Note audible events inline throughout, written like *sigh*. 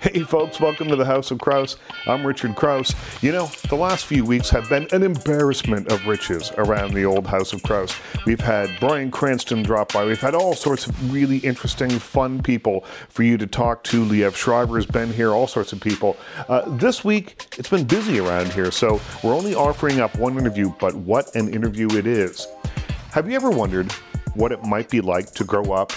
Hey, folks, welcome to the House of Kraus. I'm Richard Kraus. You know, the last few weeks have been an embarrassment of riches around the old House of Kraus. We've had Bryan Cranston drop by. We've had all sorts of really interesting, fun people for you to talk to. Liev Schreiber's been here, all sorts of people. Uh, this week, it's been busy around here, so we're only offering up one interview, but what an interview it is. Have you ever wondered what it might be like to grow up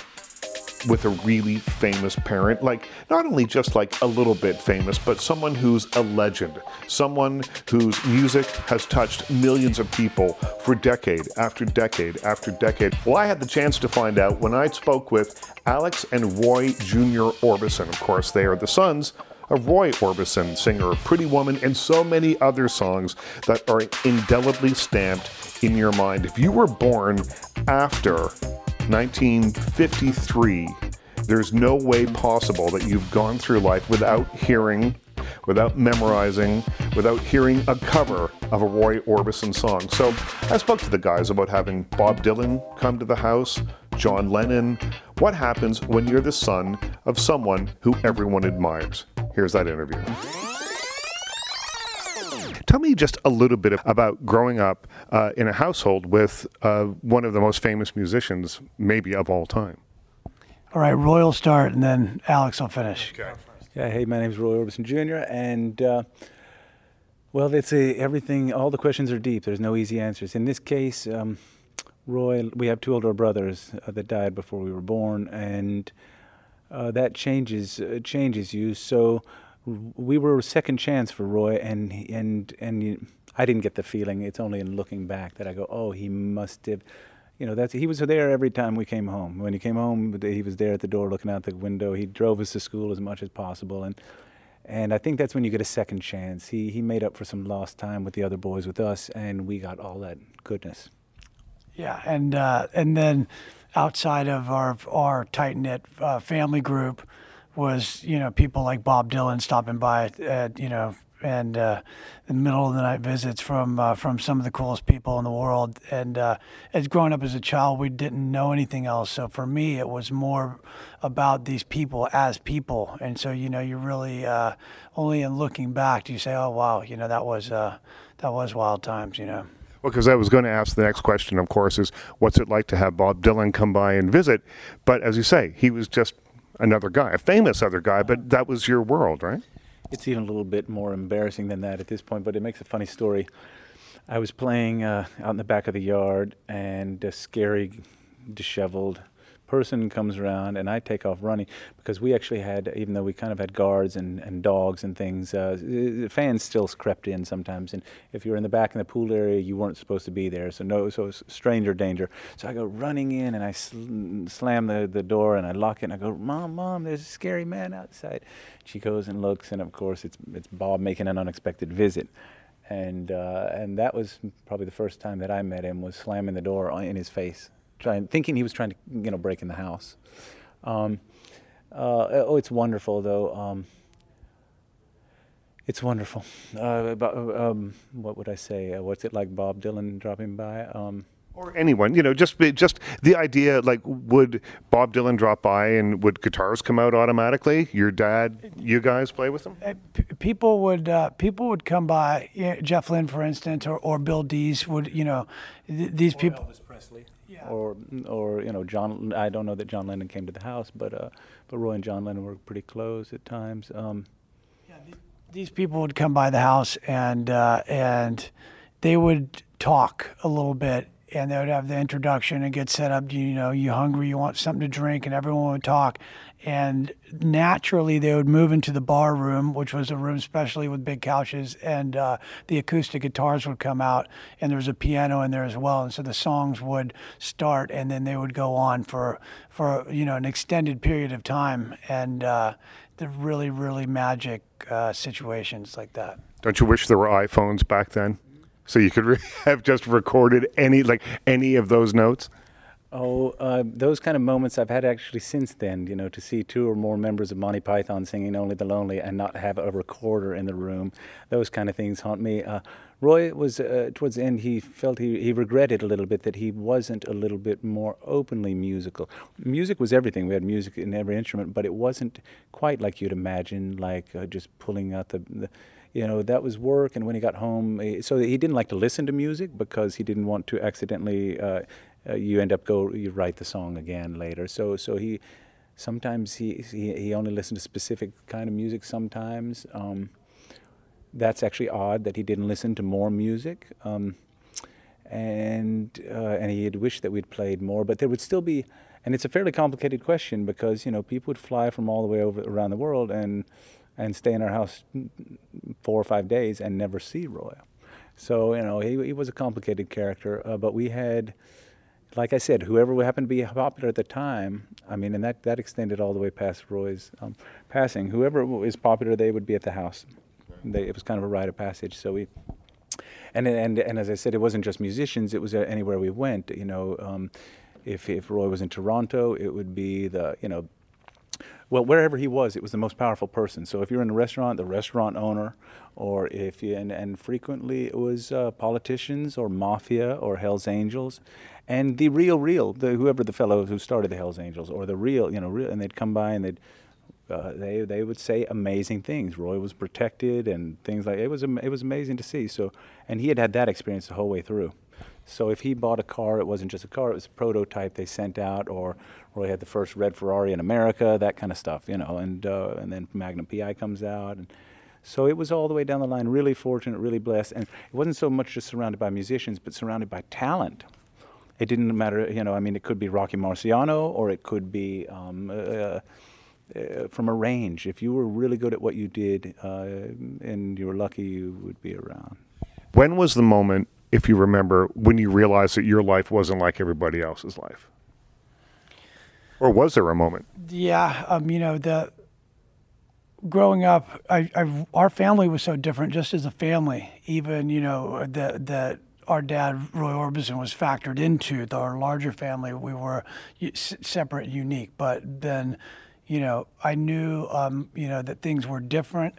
with a really famous parent. Like, not only just like a little bit famous, but someone who's a legend, someone whose music has touched millions of people for decade after decade after decade. Well, I had the chance to find out when I spoke with Alex and Roy Jr. Orbison. Of course, they are the sons of Roy Orbison, singer of Pretty Woman, and so many other songs that are indelibly stamped in your mind. If you were born after 1953, there's no way possible that you've gone through life without hearing, without memorizing, without hearing a cover of a Roy Orbison song. So I spoke to the guys about having Bob Dylan come to the house, John Lennon. What happens when you're the son of someone who everyone admires? Here's that interview. Tell me just a little bit about growing up uh, in a household with uh, one of the most famous musicians, maybe of all time. All right, Roy will start, and then Alex will finish. Okay. Yeah, hey, my name is Roy Orbison Jr., and uh, well, they say everything, all the questions are deep. There's no easy answers. In this case, um, Roy, we have two older brothers uh, that died before we were born, and uh, that changes uh, changes you. So we were a second chance for Roy, and and and I didn't get the feeling. It's only in looking back that I go, oh, he must have. You know, that's he was there every time we came home. When he came home, he was there at the door looking out the window. He drove us to school as much as possible, and and I think that's when you get a second chance. He he made up for some lost time with the other boys with us, and we got all that goodness. Yeah, and uh, and then outside of our our tight knit uh, family group was you know people like Bob Dylan stopping by at you know and uh, the middle of the night visits from uh, from some of the coolest people in the world. And uh, as growing up as a child, we didn't know anything else. So for me, it was more about these people as people. And so you know, you really uh, only in looking back do you say, oh wow, you know that was uh, that was wild times. You know. Well, because I was going to ask the next question, of course, is what's it like to have Bob Dylan come by and visit? But as you say, he was just another guy, a famous other guy, but that was your world, right? It's even a little bit more embarrassing than that at this point, but it makes a funny story. I was playing uh, out in the back of the yard, and a scary, disheveled person comes around, and I take off running because we actually had, even though we kind of had guards and, and dogs and things, uh, fans still crept in sometimes. And if you were in the back in the pool area, you weren't supposed to be there. So no, so stranger danger. So I go running in, and I sl- slam the, the door, and I lock it, and I go, "Mom, mom, there's a scary man outside." She goes and looks, and of course, it's it's Bob making an unexpected visit and uh, and that was probably the first time that I met him was slamming the door in his face trying, thinking he was trying to, you know, break in the house. Um, uh, oh, it's wonderful though. Um, it's wonderful. Uh, um, what would I say? Uh, what's it like, Bob Dylan dropping by? Um, or anyone, you know, just just the idea. Like, would Bob Dylan drop by and would guitars come out automatically? Your dad, you guys play with them? Uh, people would uh, people would come by. You know, Jeff Lynne, for instance, or, or Bill Dees would. You know, th- these or people. Elvis Presley or or you know John. I don't know that John Lennon came to the house, but uh, but Roy and John Lennon were pretty close at times. Um, yeah, these people would come by the house and uh, and they would talk a little bit and they would have the introduction and get set up. You know, you hungry? You want something to drink? And everyone would talk. And naturally, they would move into the bar room, which was a room specially with big couches, and uh, the acoustic guitars would come out, and there was a piano in there as well. And so the songs would start, and then they would go on for for you know an extended period of time, and uh, the really really magic uh, situations like that. Don't you wish there were iPhones back then? So you could re- *laughs* have just recorded any like any of those notes Oh, uh, those kind of moments I've had actually since then, you know, to see two or more members of Monty Python singing Only the Lonely and not have a recorder in the room. Those kind of things haunt me. Uh, Roy was uh, towards the end. He felt he, he regretted a little bit that he wasn't a little bit more openly musical. Music was everything. We had music in every instrument, but it wasn't quite like you'd imagine, like uh, just pulling out the, the, you know, that was work. And when he got home, so he didn't like to listen to music because he didn't want to accidentally. Uh, uh, you end up go you write the song again later. So so he sometimes he he, he only listened to specific kind of music. Sometimes. Um, that's actually odd that he didn't listen to more music. Um, and uh, and he had wished that we'd played more, but there would still be, and it's a fairly complicated question because you know people would fly from all the way over around the world and and stay in our house four or five days and never see Roy. So you know he he was a complicated character, uh, but we had. Like I said, whoever happened to be popular at the time, I mean, and that, that extended all the way past Roy's um, passing. Whoever was popular, they would be at the house. They, it was kind of a rite of passage. So we, and and and as I said, it wasn't just musicians. It was uh, anywhere we went. You know, um, if if Roy was in Toronto, it would be the you know. Well, wherever he was, it was the most powerful person. So if you're in a restaurant, the restaurant owner, or if you, and, and frequently it was uh, politicians or mafia or Hell's Angels, and the real, real, the, whoever the fellow who started the Hell's Angels, or the real, you know, real, and they'd come by and they'd uh, they they would say amazing things. Roy was protected and things like it was it was amazing to see. So and he had had that experience the whole way through. So if he bought a car, it wasn't just a car; it was a prototype they sent out, or Roy had the first red Ferrari in America, that kind of stuff, you know. And uh, and then Magnum PI comes out, and so it was all the way down the line. Really fortunate, really blessed, and it wasn't so much just surrounded by musicians, but surrounded by talent. It didn't matter, you know. I mean, it could be Rocky Marciano, or it could be. Um, uh, uh, from a range. If you were really good at what you did uh, and you were lucky, you would be around. When was the moment, if you remember, when you realized that your life wasn't like everybody else's life? Or was there a moment? Yeah, um, you know the growing up, I, I, our family was so different, just as a family. Even you know that that our dad Roy Orbison was factored into the, our larger family. We were separate, and unique, but then you know, I knew, um, you know, that things were different.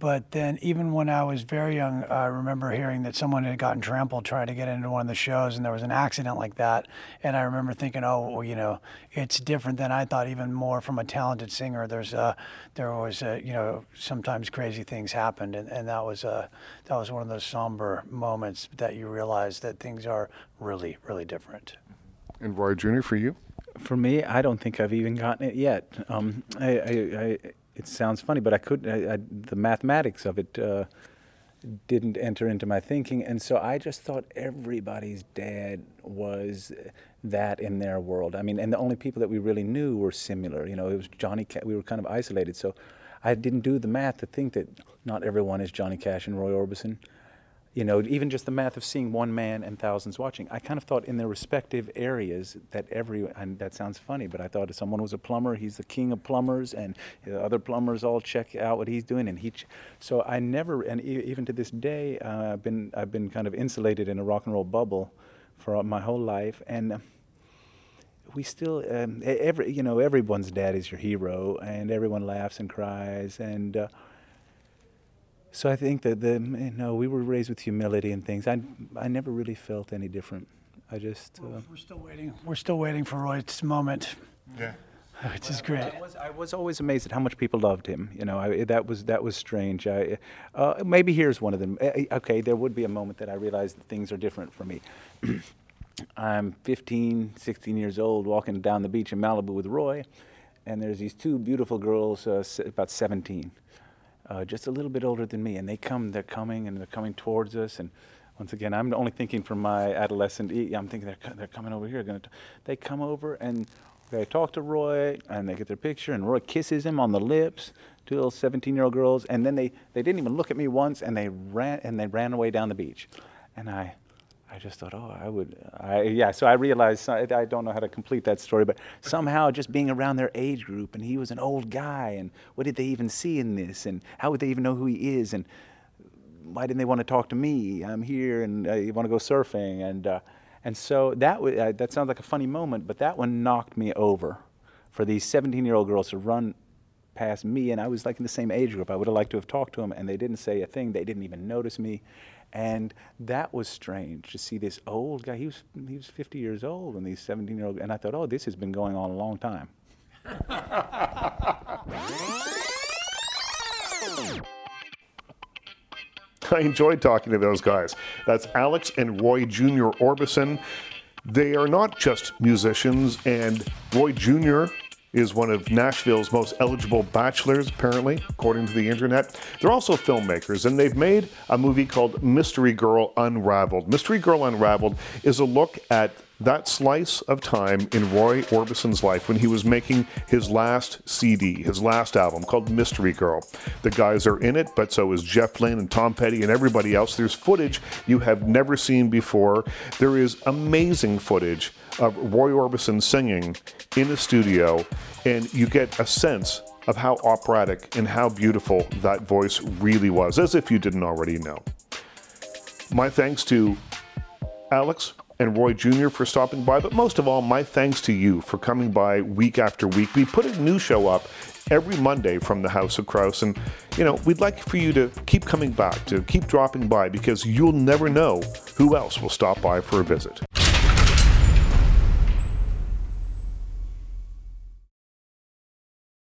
But then, even when I was very young, I remember hearing that someone had gotten trampled trying to get into one of the shows, and there was an accident like that. And I remember thinking, oh, well, you know, it's different than I thought. Even more from a talented singer, there's a, there was, a, you know, sometimes crazy things happened, and, and that was a, that was one of those somber moments that you realize that things are really, really different. And Roy Jr. for you? For me, I don't think I've even gotten it yet. Um, I, I, I, it sounds funny, but I couldn't. the mathematics of it uh, didn't enter into my thinking, and so I just thought everybody's dad was that in their world. I mean, and the only people that we really knew were similar. You know, it was Johnny. Ca- we were kind of isolated, so I didn't do the math to think that not everyone is Johnny Cash and Roy Orbison you know, even just the math of seeing one man and thousands watching. I kind of thought in their respective areas that every, and that sounds funny, but I thought if someone was a plumber, he's the king of plumbers, and the other plumbers all check out what he's doing, and he. Ch- so I never, and e- even to this day, uh, I've been I've been kind of insulated in a rock and roll bubble for my whole life, and. Uh, we still um, every you know everyone's dad is your hero and everyone laughs and cries and uh, so I think that the you know we were raised with humility and things. I I never really felt any different. I just uh, we're still waiting. We're still waiting for Roy's moment. Yeah. *laughs* Which is great. I was, I was, always amazed at how much people loved him. You know, I, that was that was strange. I, uh, maybe here's one of them. Okay, there would be a moment that I realized that things are different for me. *clears throat* I'm 15, 16 years old, walking down the beach in Malibu with Roy, and there's these two beautiful girls, uh, about 17 uh, just a little bit older than me, and they come, they're coming, and they're coming towards us. And once again, I'm only thinking from my adolescent. I'm thinking they're they're coming over here. To, they come over and they talk to Roy, and they get their picture, and Roy kisses him on the lips. Two little 17-year-old girls, and then they they didn't even look at me once, and they ran and they ran away down the beach, and I I just thought, oh, I would, I, yeah. So I realized I, I, don't know how to complete that story, but somehow just being around their age group, and he was an old guy, and what did they even see in this, and how would they even know who he is, and why didn't they want to talk to me? I'm here, and you want to go surfing, and uh, and so that w- uh, that sounds like a funny moment, but that one knocked me over, for these 17-year-old girls to run past me, and I was like in the same age group. I would have liked to have talked to them, and they didn't say a thing. They didn't even notice me And that was strange to see this old guy. He was he was 50 years old, and these 17 year old. And I thought, oh, this has been going on a long time. *laughs* I enjoyed talking to those guys. That's Alex and Roy Jr. Orbison. They are not just musicians, and Roy Jr. is one of Nashville's most eligible bachelors, apparently, according to the internet. They're also filmmakers, and they've made a movie called Mystery Girl Unraveled. Mystery Girl Unraveled is a look at that slice of time in Roy Orbison's life when he was making his last CD, his last album called Mystery Girl. The guys are in it, but so is Jeff Lynne and Tom Petty and everybody else. There's footage you have never seen before. There is amazing footage of Roy Orbison singing in the studio, and you get a sense of how operatic and how beautiful that voice really was, as if you didn't already know. My thanks to Alex and Roy Jr. for stopping by, but most of all, my thanks to you for coming by week after week. We put a new show up every Monday from the House of Kraus, and you know, we'd like for you to keep coming back, to keep dropping by, because you'll never know who else will stop by for a visit.